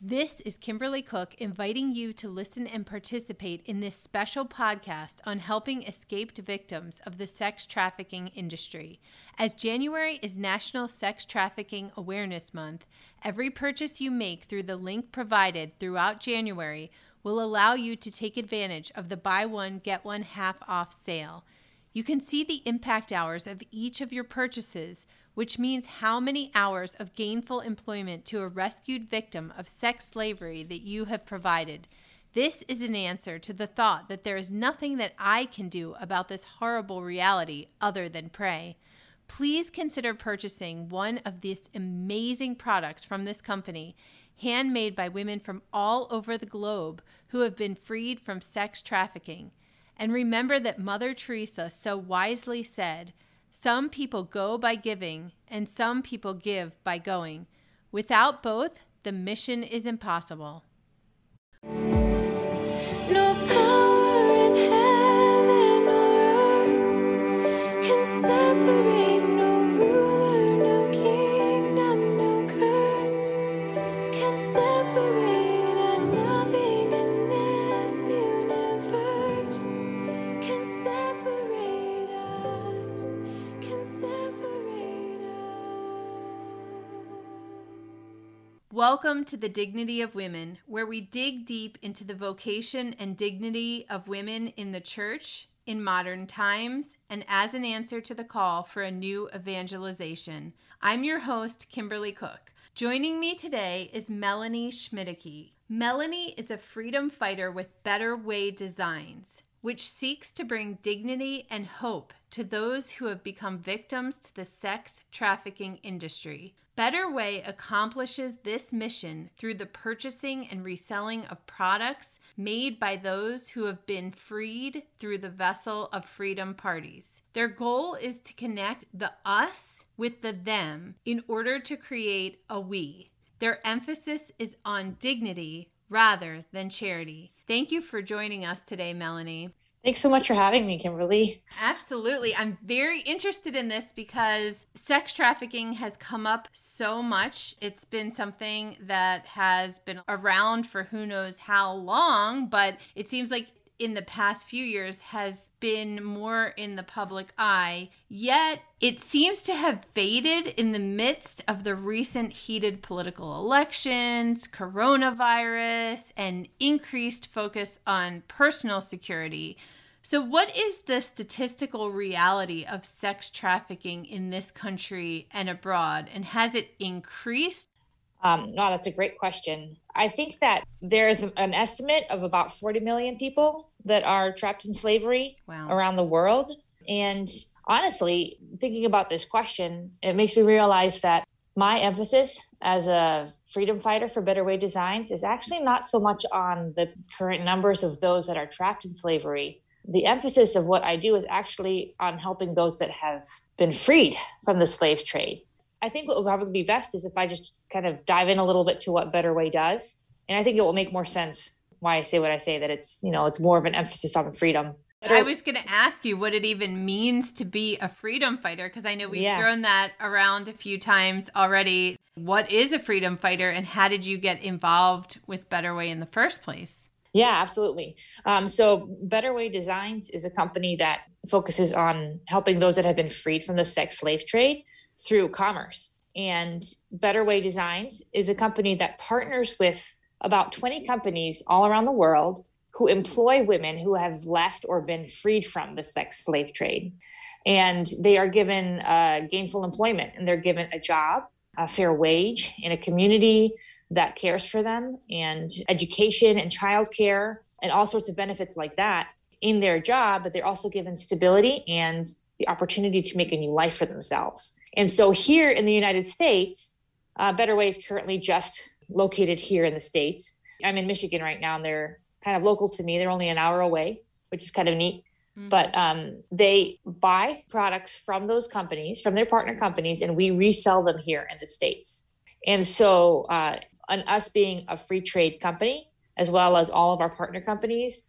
This is Kimberly Cook inviting you to listen and participate in this special podcast on helping escaped victims of the sex trafficking industry. As January is National Sex Trafficking Awareness Month, every purchase you make through the link provided throughout January will allow you to take advantage of the buy one, get one half off sale. You can see the impact hours of each of your purchases which means how many hours of gainful employment to a rescued victim of sex slavery that you have provided. This is an answer to the thought that there is nothing that I can do about this horrible reality other than pray. Please consider purchasing one of these amazing products from this company, handmade by women from all over the globe who have been freed from sex trafficking. And remember that Mother Teresa so wisely said, some people go by giving, and some people give by going. Without both, the mission is impossible. No Welcome to the Dignity of Women, where we dig deep into the vocation and dignity of women in the church in modern times and as an answer to the call for a new evangelization. I'm your host, Kimberly Cook. Joining me today is Melanie Schmiedicke. Melanie is a freedom fighter with Better Way Designs which seeks to bring dignity and hope to those who have become victims to the sex trafficking industry. Better Way accomplishes this mission through the purchasing and reselling of products made by those who have been freed through the vessel of freedom parties. Their goal is to connect the us with the them in order to create a we. Their emphasis is on dignity rather than charity. Thank you for joining us today, Melanie. Thanks so much for having me, Kimberly. Absolutely. I'm very interested in this because sex trafficking has come up so much. It's been something that has been around for who knows how long, but it seems like in the past few years has been more in the public eye, yet it seems to have faded in the midst of the recent heated political elections, coronavirus, and increased focus on personal security. So, what is the statistical reality of sex trafficking in this country and abroad? And has it increased? Um, no, that's a great question. I think that there's an estimate of about 40 million people that are trapped in slavery wow. around the world. And honestly, thinking about this question, it makes me realize that my emphasis as a freedom fighter for Better Way Designs is actually not so much on the current numbers of those that are trapped in slavery. The emphasis of what I do is actually on helping those that have been freed from the slave trade. I think what would probably be best is if I just kind of dive in a little bit to what Better Way does. And I think it will make more sense why I say what I say that it's, you know, it's more of an emphasis on freedom. I was going to ask you what it even means to be a freedom fighter because I know we've yeah. thrown that around a few times already. What is a freedom fighter and how did you get involved with Better Way in the first place? Yeah, absolutely. Um, so, Better Way Designs is a company that focuses on helping those that have been freed from the sex slave trade through commerce. And Better Way Designs is a company that partners with about 20 companies all around the world who employ women who have left or been freed from the sex slave trade. And they are given uh, gainful employment and they're given a job, a fair wage in a community that cares for them, and education and childcare and all sorts of benefits like that in their job. But they're also given stability and the opportunity to make a new life for themselves. And so here in the United States, uh, Better Way is currently just located here in the States. I'm in Michigan right now, and they're kind of local to me. They're only an hour away, which is kind of neat. Mm-hmm. But um, they buy products from those companies, from their partner companies, and we resell them here in the States. And so, uh, on us being a free trade company, as well as all of our partner companies,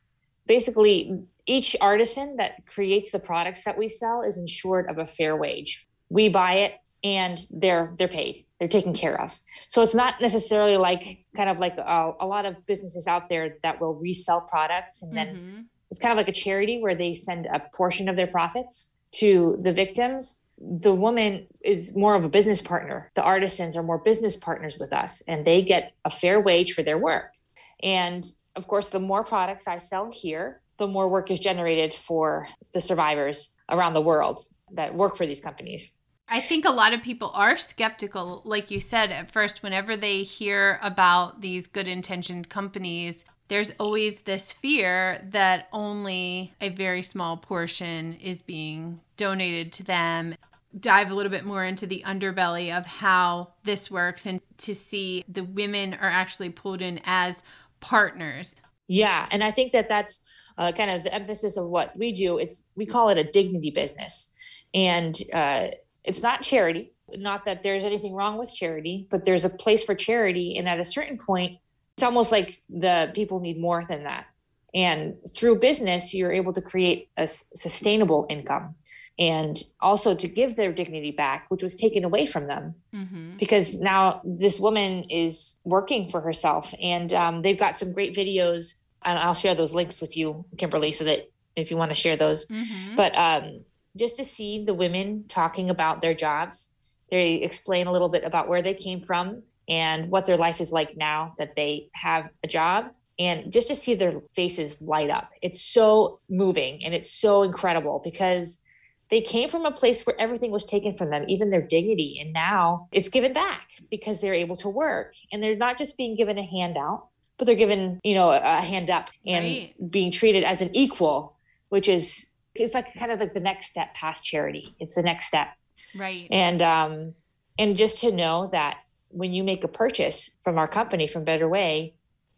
basically each artisan that creates the products that we sell is insured of a fair wage. We buy it and they're they're paid they're taken care of. So it's not necessarily like kind of like a, a lot of businesses out there that will resell products and then mm-hmm. it's kind of like a charity where they send a portion of their profits to the victims. The woman is more of a business partner. The artisans are more business partners with us and they get a fair wage for their work. And of course, the more products I sell here, the more work is generated for the survivors around the world that work for these companies. I think a lot of people are skeptical, like you said, at first, whenever they hear about these good intentioned companies. There's always this fear that only a very small portion is being donated to them. Dive a little bit more into the underbelly of how this works and to see the women are actually pulled in as partners. Yeah. And I think that that's uh, kind of the emphasis of what we do is we call it a dignity business and uh, it's not charity. Not that there's anything wrong with charity but there's a place for charity. And at a certain point it's almost like the people need more than that. And through business you're able to create a sustainable income and also to give their dignity back which was taken away from them. Mm-hmm. because now this woman is working for herself and um, they've got some great videos. And i'll share those links with you kimberly so that if you want to share those. Mm-hmm. but um, just to see the women talking about their jobs. They explain a little bit about where they came from and what their life is like now that they have a job. And just to see their faces light up. It's so moving and it's so incredible because they came from a place where everything was taken from them, even their dignity. And now it's given back because they're able to work. And they're not just being given a handout, but they're given, you know, a, hand up and right. being treated as an equal, which is it's like kind of like the next step past charity. It's the next step. Right. And um and just to know that when you make a purchase from our company from Better Way,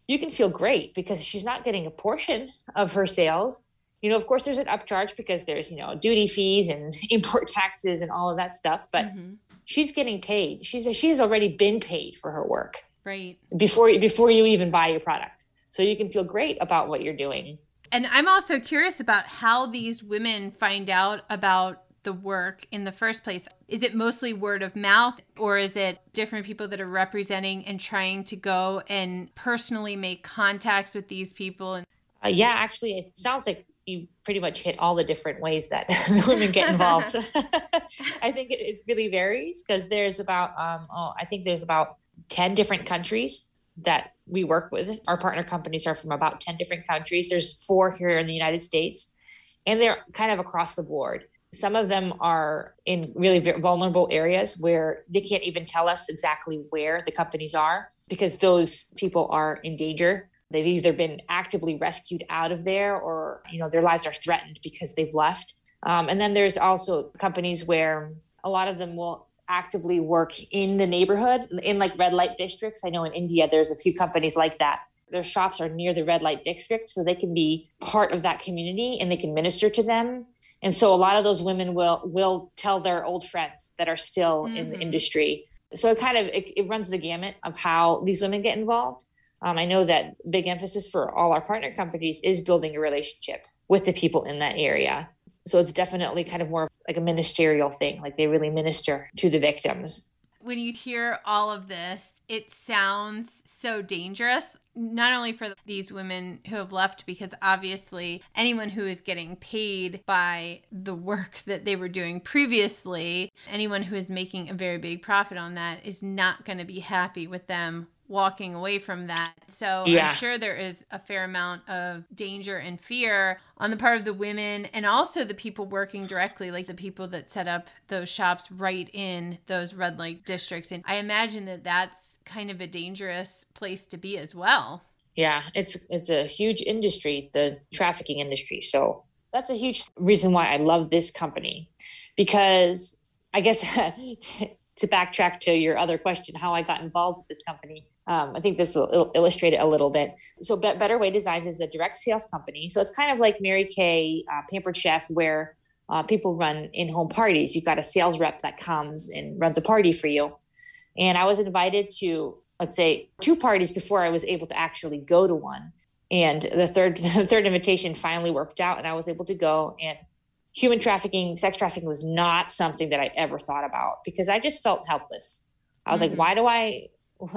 you can feel great because she's not getting a portion of her sales. You know, of course there's an upcharge because there's, you know, duty fees and import taxes and all of that stuff, but mm-hmm. she's getting paid. She's she has already been paid for her work. Right. Before before you even buy your product. So you can feel great about what you're doing. And I'm also curious about how these women find out about the work in the first place. Is it mostly word of mouth or is it different people that are representing and trying to go and personally make contacts with these people? And- uh, yeah, actually, it sounds like you pretty much hit all the different ways that women get involved. I think it, it really varies because there's about, um, oh, I think there's about 10 different countries that we work with. Our partner companies are from about 10 different countries. There's four here in the United States, and they're kind of across the board. Some of them are in really vulnerable areas where they can't even tell us exactly where the companies are because those people are in danger. They've either been actively rescued out of there or, you know, their lives are threatened because they've left. Um, and then there's also companies where a lot of them will actively work in the neighborhood in like red light districts. I know in India there's a few companies like that. Their shops are near the red light district, so they can be part of that community and they can minister to them. And so a lot of those women will will tell their old friends that are still mm-hmm. in the mm-hmm. industry. So it kind of it, it, runs the gamut of how these women get involved. Um, I know that big emphasis for all our partner companies is building a relationship with the people in that area. So it's definitely kind of more like a ministerial thing. Like they really minister to the victims. When you hear all of this, it sounds so dangerous, not only for these women who have left, because obviously anyone who is getting paid by the work that they were doing previously, anyone who is making a very big profit on that is not going to be happy with them walking away from that. So yeah. I'm sure there is a fair amount of danger and fear on the part of the women and also the people working directly, like the people that set up those shops right in those red light districts. And I imagine that that's kind of a dangerous place to be as well. Yeah, it's it's a huge industry, the trafficking industry. So that's a huge reason why I love this company because I guess to backtrack to your other question, how I got involved with this company. Um, I think this will il- illustrate it a little bit. So, Be- Better Way Designs is a direct sales company. So, it's kind of like Mary Kay, uh, Pampered Chef, where uh, people run in home parties. You've got a sales rep that comes and runs a party for you. And I was invited to, let's say, two parties before I was able to actually go to one. And the third, the third invitation finally worked out, and I was able to go. And human trafficking, sex trafficking was not something that I ever thought about because I just felt helpless. I was mm-hmm. like, why do I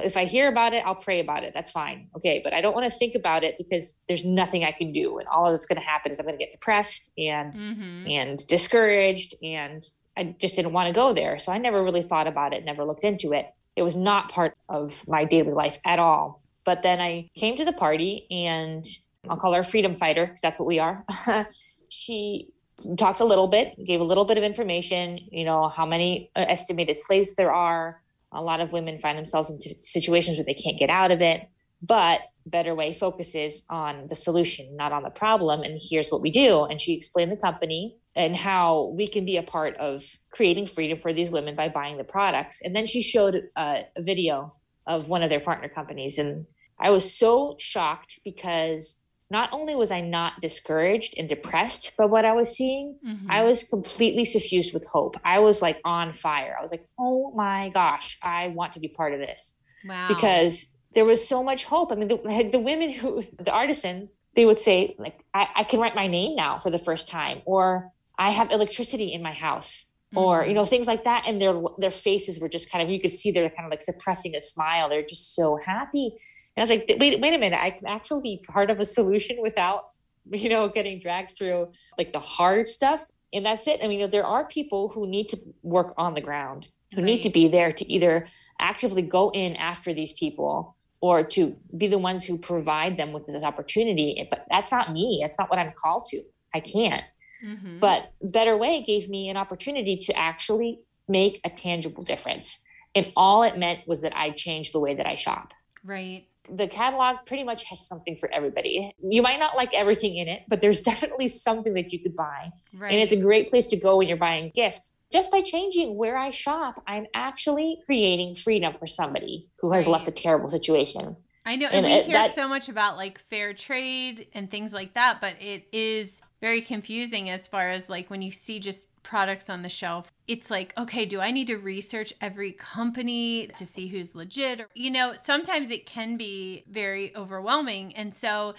if I hear about it, I'll pray about it. That's fine. Okay. But I don't want to think about it because there's nothing I can do. And all that's going to happen is I'm going to get depressed and, mm-hmm. and discouraged. And I just didn't want to go there. So I never really thought about it, never looked into it. It was not part of my daily life at all. But then I came to the party and I'll call her freedom fighter because that's what we are. she talked a little bit, gave a little bit of information, you know, how many uh, estimated slaves there are, a lot of women find themselves in situations where they can't get out of it. But Better Way focuses on the solution, not on the problem. And here's what we do. And she explained the company and how we can be a part of creating freedom for these women by buying the products. And then she showed a, a video of one of their partner companies. And I was so shocked because not only was I not discouraged and depressed by what I was seeing, mm-hmm. I was completely suffused with hope. I was like on fire. I was like, oh my gosh, I want to be part of this. Wow. Because there was so much hope. I mean, the, the women who, the artisans, they would say, like, I, I can write my name now for the first time, or I have electricity in my house. Or you mm-hmm. know things like that, and their their faces were just kind of you could see they're kind of like suppressing a smile. They're just so happy, and I was like, wait, wait a minute, I can actually be part of a solution without, you know, getting dragged through like the hard stuff. And that's it. I mean, there are people who need to work on the ground, who right. need to be there to either actively go in after these people or to be the ones who provide them with this opportunity. But that's not me. That's not what I'm called to. I can't. Mm-hmm. But Better Way gave me an opportunity to actually make a tangible difference. And all it meant was that I changed the way that I shop. Right the catalog pretty much has something for everybody. You might not like everything in it, but there's definitely something that you could buy. Right. And it's a great place to go when you're buying gifts. Just by changing where I shop, I'm actually creating freedom for somebody who has right. left a terrible situation. I know, and, and we it, hear that, so much about like fair trade and things like that, but it is very confusing as far as like when you see just products on the shelf, it's like, okay, do I need to research every company to see who's legit? You know, sometimes it can be very overwhelming. And so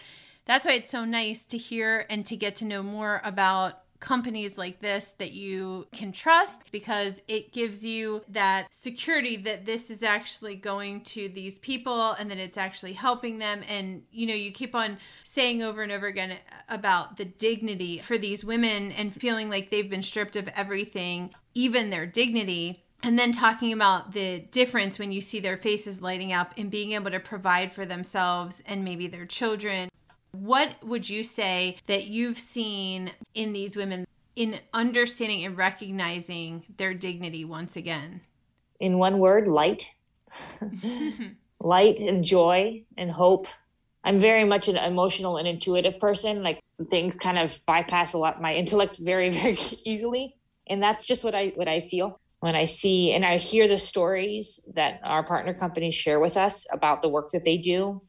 that's why it's so nice to hear and to get to know more about companies like this that you can trust because it gives you that security that this is actually going to these people and that it's actually helping them. And you know you keep on saying over and over again about the dignity for these women and feeling like they've been stripped of everything even their dignity. And then talking about the difference when you see their faces lighting up and being able to provide for themselves and maybe their children what would you say that you've seen in these women in understanding and recognizing their dignity once again? In one word, light. light and joy and hope. I'm very much an emotional and intuitive person. Like things kind of bypass a lot my intellect very, very easily. And that's just what I what I feel when I see and I hear the stories that our partner companies share with us about the work that they do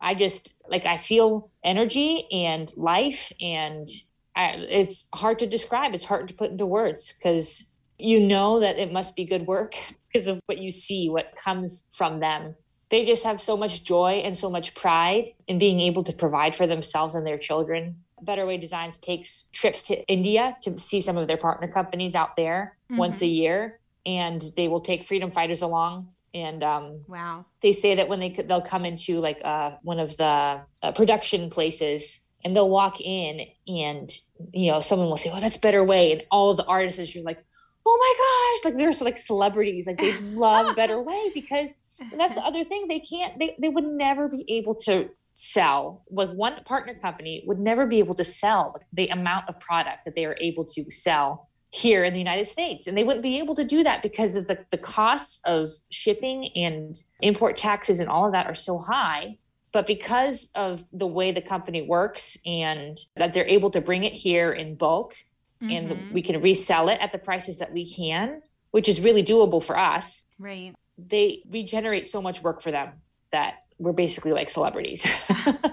I just like I feel energy and life, and I, it's hard to describe. It's hard to put into words because you know that it must be good work because of what you see, what comes from them. They just have so much joy and so much pride in being able to provide for themselves and their children. Better Way Designs takes trips to India to see some of their partner companies out there mm-hmm. once a year, and they will take freedom fighters along and um, wow. they say that when they they'll come into like uh, one of the uh, production places and they'll walk in and you know someone will say oh that's better way. And all of the artists are like oh my gosh. Like they're like celebrities. Like they love better way because that's the other thing. They can't they, they would never be able to sell. Like one partner company would never be able to sell the amount of product that they are able to sell here in the United States. And they wouldn't be able to do that because of the, the costs of shipping and import taxes and all of that are so high. But because of the way the company works and that they're able to bring it here in bulk mm-hmm. and we can resell it at the prices that we can, which is really doable for us. Right. They we generate so much work for them that we're basically like celebrities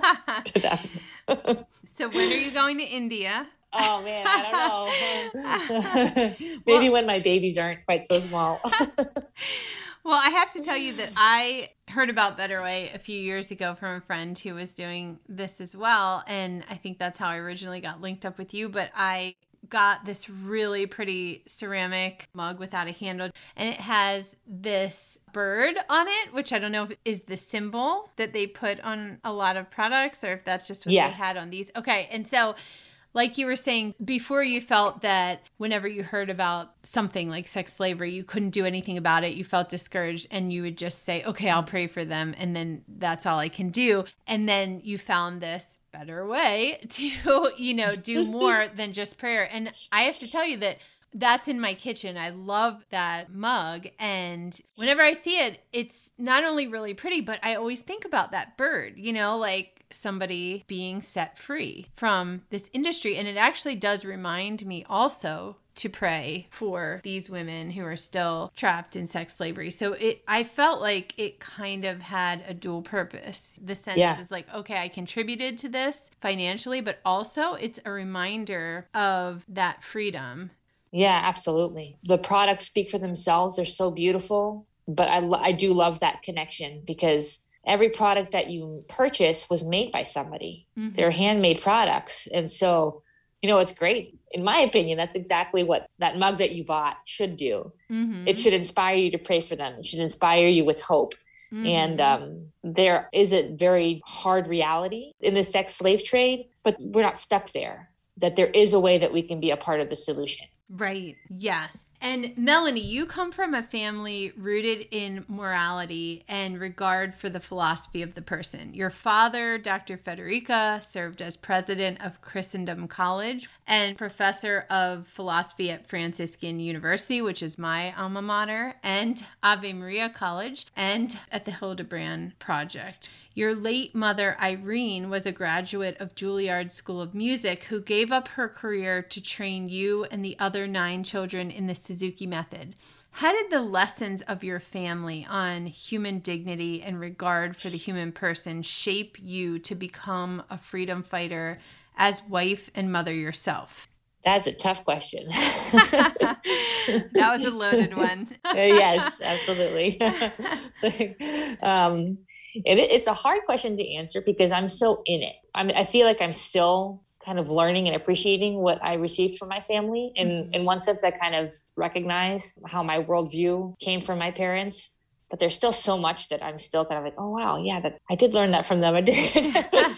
to them. so when are you going to India? Oh man, I don't know. Maybe well, when my babies aren't quite so small. well, I have to tell you that I heard about Better Way a few years ago from a friend who was doing this as well, and I think that's how I originally got linked up with you. But I got this really pretty ceramic mug without a handle, and it has this bird on it, which I don't know if is the symbol that they put on a lot of products or if that's just what Yeah. they had on these. Okay. And so like you were saying before you felt that whenever you heard about something like sex slavery you couldn't do anything about it you felt discouraged and you would just say okay i'll pray for them and then that's all i can do and then you found this better way to you know do more than just prayer and i have to tell you that that's in my kitchen. I love that mug. And whenever I see it, it's not only really pretty, but I always think about that bird, you know, like somebody being set free from this industry. And it actually does remind me also to pray for these women who are still trapped in sex slavery. So it I felt like it kind of had a dual purpose. The sense Yeah. is like, okay, I contributed to this financially, but also it's a reminder of that freedom Yeah, absolutely. The products speak for themselves. They're so beautiful, but I, I do love that connection because every product that you purchase was made by somebody. Mhm. They're handmade products. And so, you know, it's great. In my opinion, that's exactly what that mug that you bought should do. Mhm. It should inspire you to pray for them. It should inspire you with hope. And Mhm. um, there is a very hard reality in the sex slave trade, but we're not stuck there. That there is a way that we can be a part of the solution. Right. Yes. And Melanie, you come from a family rooted in morality and regard for the philosophy of the person. Your father, Dr. Fedoryka, served as president of Christendom College and professor of philosophy at Franciscan University, which is my alma mater, and Ave Maria College, and at the Hildebrand Project. Your late mother, Irene, was a graduate of Juilliard School of Music who gave up her career to train you and the other nine children in the Suzuki method. How did the lessons of your family on human dignity and regard for the human person shape you to become a freedom fighter as wife and mother yourself? That's a tough question. that was a loaded one. Yes, absolutely. um, it, it's a hard question to answer because I'm so in it. I mean, I feel like I'm still kind of learning and appreciating what I received from my family. And Mhm. in one sense, I kind of recognize how my worldview came from my parents. But there's still so much that I'm still kind of like, oh wow, yeah, that I did learn that from them. I did.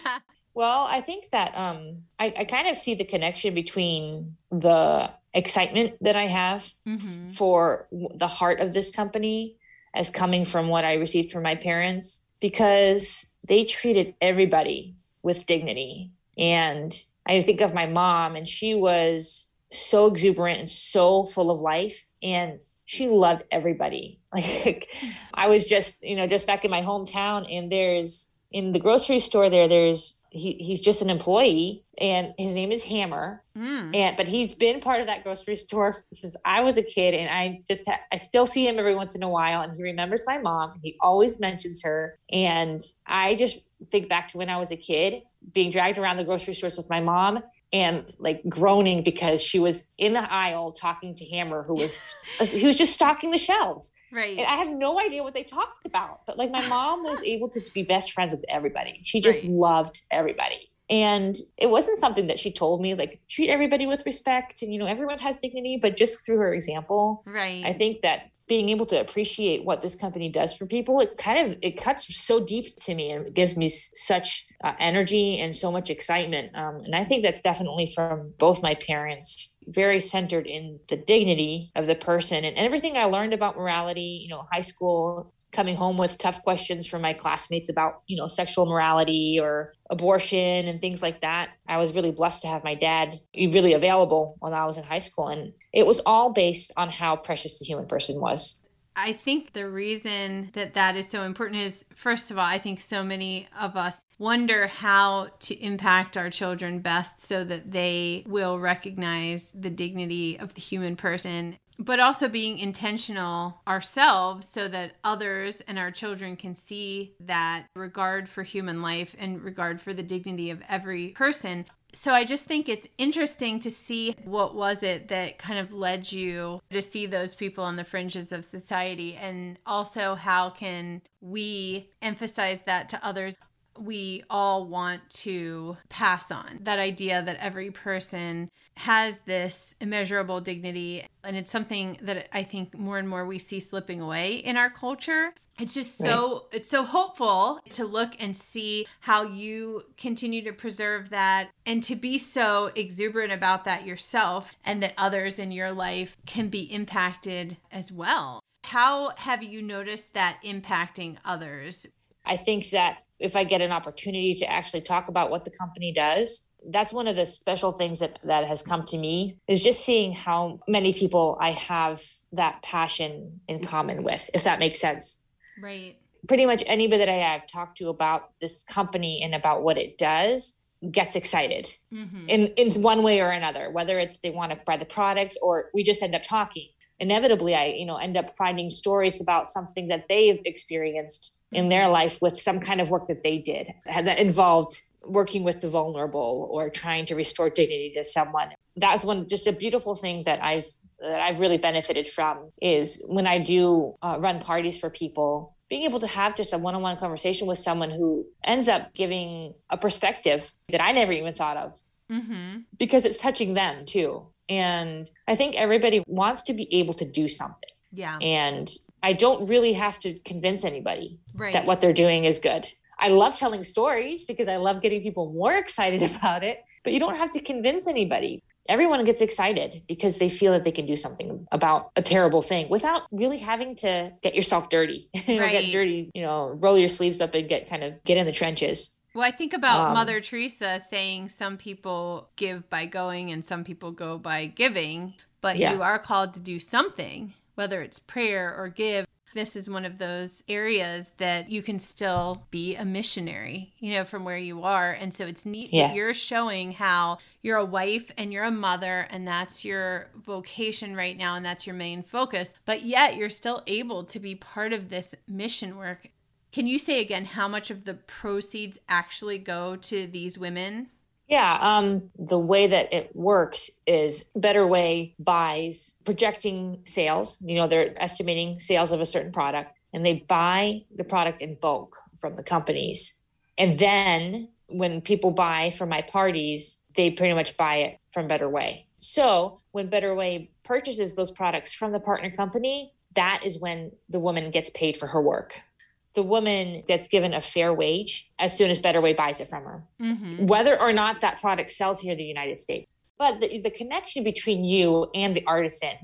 Well, I think that um, I, I kind of see the connection between the excitement that I have Mhm. for the heart of this company as coming from what I received from my parents because they treated everybody with dignity. And I think of my mom, and she was so exuberant and so full of life. And she loved everybody. Like I was just, you know, just back in my hometown, and there's in the grocery store there, there's he, he's just an employee and his name is Hammer Mm. and but he's been part of that grocery store since I was a kid, and I just ha- I still see him every once in a while, and he remembers my mom. He always mentions her, and I just think back to when I was a kid, being dragged around the grocery stores with my mom. And like groaning because she was in the aisle talking to Hammer, who was uh, he was just stocking the shelves, Right. and I have no idea what they talked about. But like my mom was able to be best friends with everybody. She just Right. loved everybody. And it wasn't something that she told me, like treat everybody with respect and you know, everyone has dignity, but just through her example, right. I think that being able to appreciate what this company does for people, it kind of it cuts so deep to me and gives me such uh, energy and so much excitement. Um, and I think that's definitely from both my parents, very centered in the dignity of the person and everything I learned about morality. You know, high school, coming home with tough questions from my classmates about you know sexual morality or abortion and things like that. I was really blessed to have my dad really available when I was in high school, and it was all based on how precious the human person was. I think the reason that that is so important is, first of all, I think so many of us wonder how to impact our children best so that they will recognize the dignity of the human person, but also being intentional ourselves so that others and our children can see that regard for human life and regard for the dignity of every person so I just think it's interesting to see what was it that kind of led you to see those people on the fringes of society and also how can we emphasize that to others. We all want to pass on that idea that every person has this immeasurable dignity. And it's something that I think more and more we see slipping away in our culture. It's just so right. it's so hopeful to look and see how you continue to preserve that and to be so exuberant about that yourself and that others in your life can be impacted as well. How have you noticed that impacting others? I think that if I get an opportunity to actually talk about what the company does, that's one of the special things that, that has come to me is just seeing how many people I have that passion in common with, if that makes sense. Right. Pretty much anybody that I have talked to about this company and about what it does gets excited mm-hmm. in, in one way or another, whether it's they want to buy the products or we just end up talking. Inevitably, I, you know, end up finding stories about something that they've experienced in their life with some kind of work that they did that involved working with the vulnerable or trying to restore dignity to someone. That's one just a beautiful thing that I've that I've really benefited from is when I do uh, run parties for people, being able to have just a one-on-one conversation with someone who ends up giving a perspective that I never even thought of, mm-hmm. because it's touching them too. And I think everybody wants to be able to do something. Yeah. And I don't really have to convince anybody right. that what they're doing is good. I love telling stories because I love getting people more excited about it, but you don't have to convince anybody. Everyone gets excited because they feel that they can do something about a terrible thing without really having to get yourself dirty right. get dirty, you know, roll your sleeves up and get kind of get in the trenches. Well, I think about um, Mother Teresa saying some people give by going and some people go by giving, but yeah. you are called to do something whether it's prayer or give, this is one of those areas that you can still be a missionary, you know, from where you are. And so it's neat yeah. that you're showing how you're a wife and you're a mother, and that's your vocation right now, and that's your main focus. But yet you're still able to be part of this mission work. Can you say again how much of the proceeds actually go to these women? Yeah, um, the way that it works is Better Way buys projecting sales. You know, they're estimating sales of a certain product and they buy the product in bulk from the companies. And then when people buy for my parties, they pretty much buy it from Better Way. So when Better Way purchases those products from the partner company, that is when the woman gets paid for her work the woman gets given a fair wage as soon as Better Way buys it from her, mm-hmm. whether or not that product sells here in the United States. But the, the connection between you and the artisan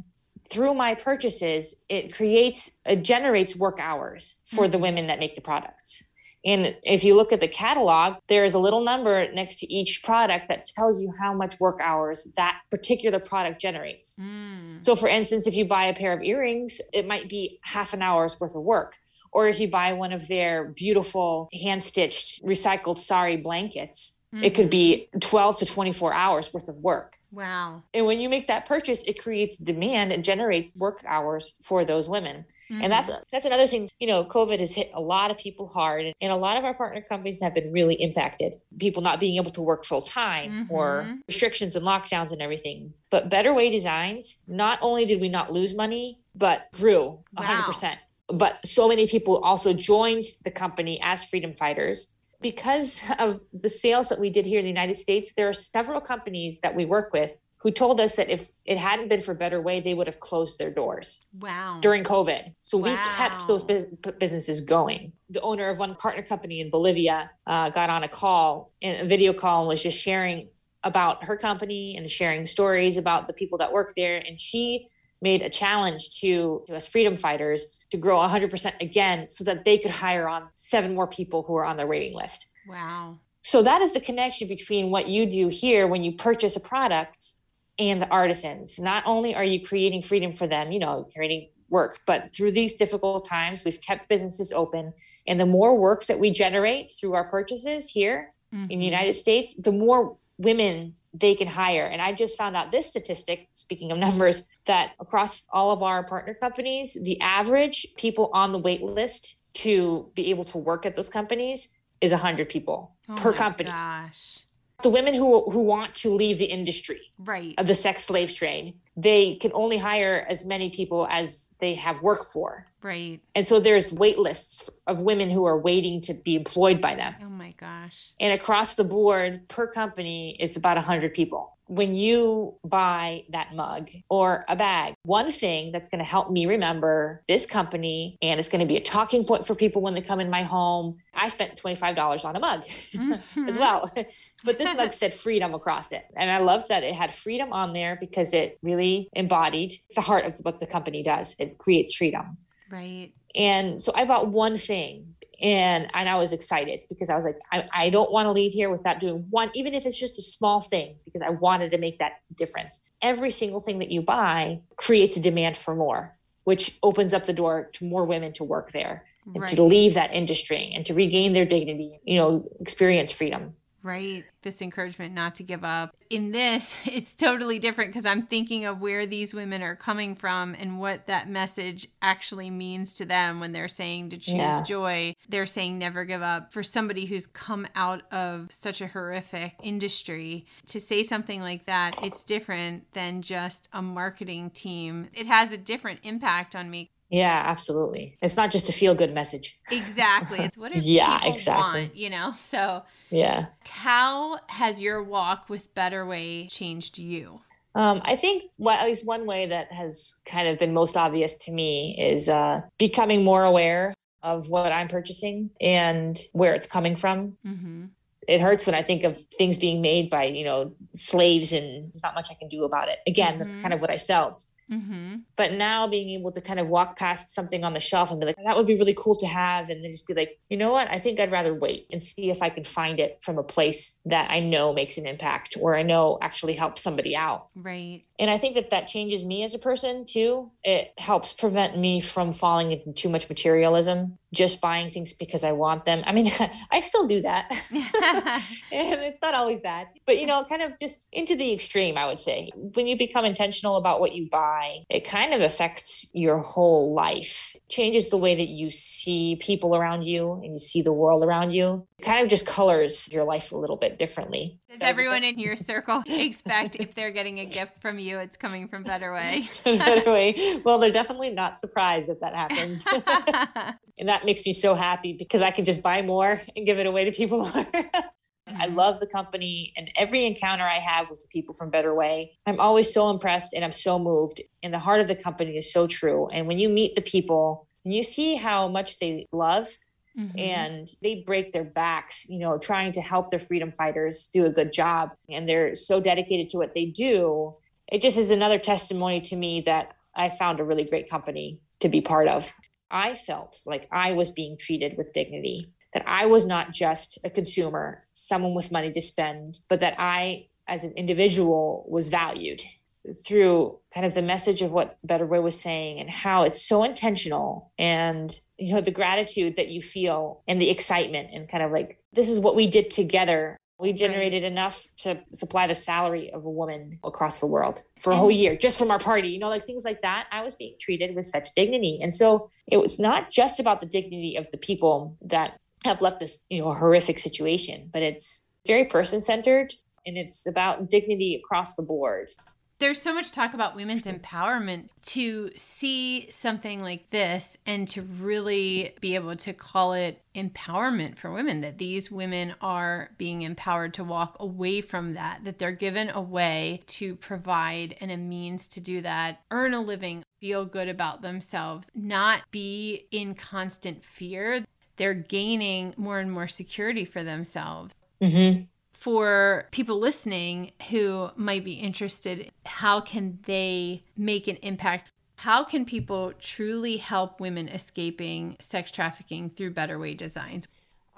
through my purchases, it creates, it generates work hours for mm-hmm. the women that make the products. And if you look at the catalog, there is a little number next to each product that tells you how much work hours that particular product generates. Mm. So, for instance, if you buy a pair of earrings, it might be half an hour's worth of work or if you buy one of their beautiful hand stitched recycled sari blankets, mm-hmm. it could be mm-hmm. 12 to 24 hours worth of work. Wow. And when you make that purchase, it creates demand and generates work hours for those women. Mm-hmm. And that's that's another thing, you know, COVID has hit a lot of people hard and a lot of our partner companies have been really impacted. People not being able to work full time mm-hmm. or restrictions and lockdowns and everything. But Better Way Designs, not only did we not lose money, but grew 100%. But so many people also joined the company as freedom fighters because of the sales that we did here in the United States. There are several companies that we work with who told us that if it hadn't been for Better Way, they would have closed their doors. Wow. During COVID. So wow. we kept those businesses going. The owner of one partner company in Bolivia uh, got on a call, a video call, and was just sharing about her company and sharing stories about the people that work there. And she made a challenge to, us freedom fighters to grow 100% again so that they could hire on seven more people who are on their waiting list. Wow. So that is the connection between what you do here when you purchase a product and the artisans. Not only are you creating freedom for them, you know, creating work, but through these difficult times, we've kept businesses open. And the more works that we generate through our purchases here mm-hmm. in the mm-hmm. United States, the more women they can hire. And I just found out this statistic, speaking of numbers, that across all of our partner companies, the average people on the wait list to be able to work at those companies is 100 people oh per company. Gosh. The women who who want to leave the industry right. of the sex slave trade, they can only hire as many people as they have work for. Right. And so there's wait lists of women who are waiting to be employed by them. Oh my gosh. And across the board, per company, it's about 100 people. When you buy that mug or a bag, one thing that's going to help me remember this company and it's going to be a talking point for people when they come in my home. I spent $25 on a mug mm-hmm. as well. but this mug said freedom across it. And I loved that it had freedom on there because it really embodied the heart of what the company does. It creates freedom. Right. And so I bought one thing and and I was excited because I was like, I, I don't want to leave here without doing one, even if it's just a small thing, because I wanted to make that difference. Every single thing that you buy creates a demand for more, which opens up the door to more women to work there and right. to leave that industry and to regain their dignity, you know, experience freedom right? This encouragement not to give up. In this, it's totally different because I'm thinking of where these women are coming from and what that message actually means to them when they're saying to choose yeah. joy. They're saying never give up. For somebody who's come out of such a horrific industry, to say something like that, it's different than just a marketing team. It has a different impact on me yeah, absolutely. It's not just a feel good message. Exactly. It's what yeah, exactly. Want, you know. So yeah. How has your walk with Better Way changed you? Um, I think well, at least one way that has kind of been most obvious to me is uh, becoming more aware of what I'm purchasing and where it's coming from. Mm-hmm. It hurts when I think of things being made by, you know, slaves and there's not much I can do about it. Again, mm-hmm. that's kind of what I felt. Mm-hmm. But now being able to kind of walk past something on the shelf and be like, that would be really cool to have. And then just be like, you know what? I think I'd rather wait and see if I can find it from a place that I know makes an impact or I know actually helps somebody out. Right. And I think that that changes me as a person too. It helps prevent me from falling into too much materialism just buying things because I want them. I mean, I still do that. and it's not always bad, but you know, kind of just into the extreme, I would say. When you become intentional about what you buy, it kind of affects your whole life, changes the way that you see people around you and you see the world around you. It kind of just colors your life a little bit differently. Does so everyone like- in your circle expect if they're getting a gift from you, it's coming from Better Way? Better Way. Well, they're definitely not surprised if that happens. and that makes me so happy because I can just buy more and give it away to people more. I mm-hmm. love the company and every encounter I have with the people from Better Way. I'm always so impressed and I'm so moved. And the heart of the company is so true. And when you meet the people and you see how much they love Mm-hmm. and they break their backs, you know, trying to help their freedom fighters do a good job. And they're so dedicated to what they do. It just is another testimony to me that I found a really great company to be part of. I felt like I was being treated with dignity, that I was not just a consumer, someone with money to spend, but that I, as an individual, was valued through kind of the message of what Better Way was saying and how it's so intentional and you know the gratitude that you feel and the excitement and kind of like this is what we did together we generated right. enough to supply the salary of a woman across the world for a whole year just from our party you know like things like that. I was being treated with such dignity. And so it was not just about the dignity of the people that have left this you know a horrific situation but it's very person centered and it's about dignity across the board there's so much talk about women's empowerment to see something like this and to really be able to call it empowerment for women that these women are being empowered to walk away from that that they're given a way to provide and a means to do that earn a living feel good about themselves not be in constant fear. They're gaining more and more security for themselves. Mm-hmm for people listening who might be interested, how can they make an impact? How can people truly help women escaping sex trafficking through Better Way Designs?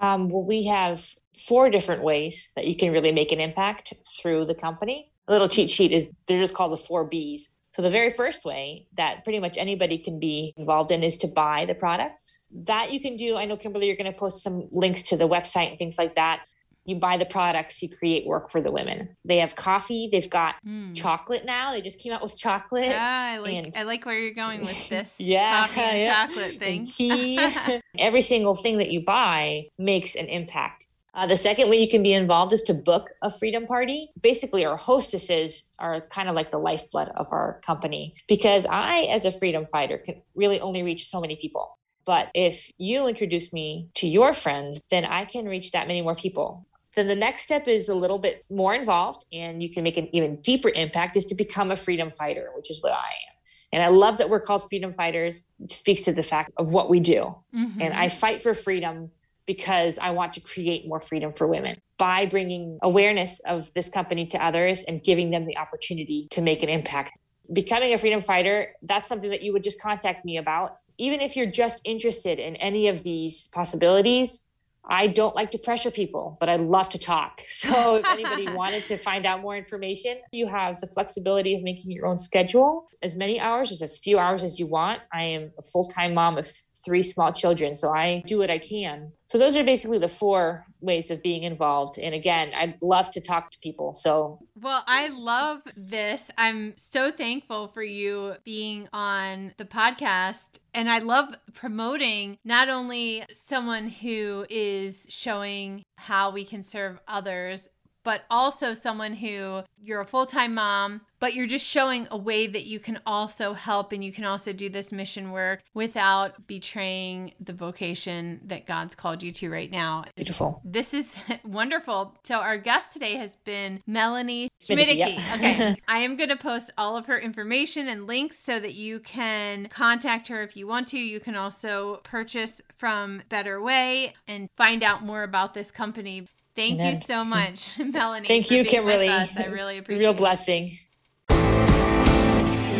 Um, well, we have four different ways that you can really make an impact through the company. A little cheat sheet is they're just called the four B's. So, the very first way that pretty much anybody can be involved in is to buy the products. That you can do. I know, Kimberly, you're going to post some links to the website and things like that you buy the products, you create work for the women. They have coffee, they've got mm. chocolate now. They just came out with chocolate. Yeah, I like and, I like where you're going with this. yeah, coffee and yeah. chocolate thing. And tea. Every single thing that you buy makes an impact. Uh, the second way you can be involved is to book a freedom party. Basically, our hostesses are kind of like the lifeblood of our company because I, as a freedom fighter, can really only reach so many people But if you introduce me to your friends, then I can reach that many more people. Then the next step is a little bit more involved and you can make an even deeper impact is to become a freedom fighter, which is what I am. And I love that we're called freedom fighters. It speaks to the fact of what we do. Mm-hmm. And I fight for freedom because I want to create more freedom for women by bringing awareness of this company to others and giving them the opportunity to make an impact. Becoming a freedom fighter, that's something that you would just contact me about. Even if you're just interested in any of these possibilities, I don't like to pressure people, but I love to talk. So if anybody wanted to find out more information, you have the flexibility of making your own schedule, as many hours as as few hours as you want. I am a full-time mom of three small children, so I do what I can. So those are basically the four ways of being involved. And again, I'd love to talk to people. So Well, I love this. I'm so thankful for you being on the podcast and I love promoting not only someone who is showing how we can serve others but also someone who you're a full time mom, but you're just showing a way that you can also help and you can also do this mission work without betraying the vocation that God's called you to right now. Beautiful. This is wonderful. So, our guest today has been Melanie Schmiedicke. Yeah. okay. I am going to post all of her information and links so that you can contact her if you want to. You can also purchase from Better Way and find out more about this company. Thank you so much, Melanie. Thank you, Kimberly. I really appreciate it. Real blessing.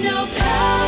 No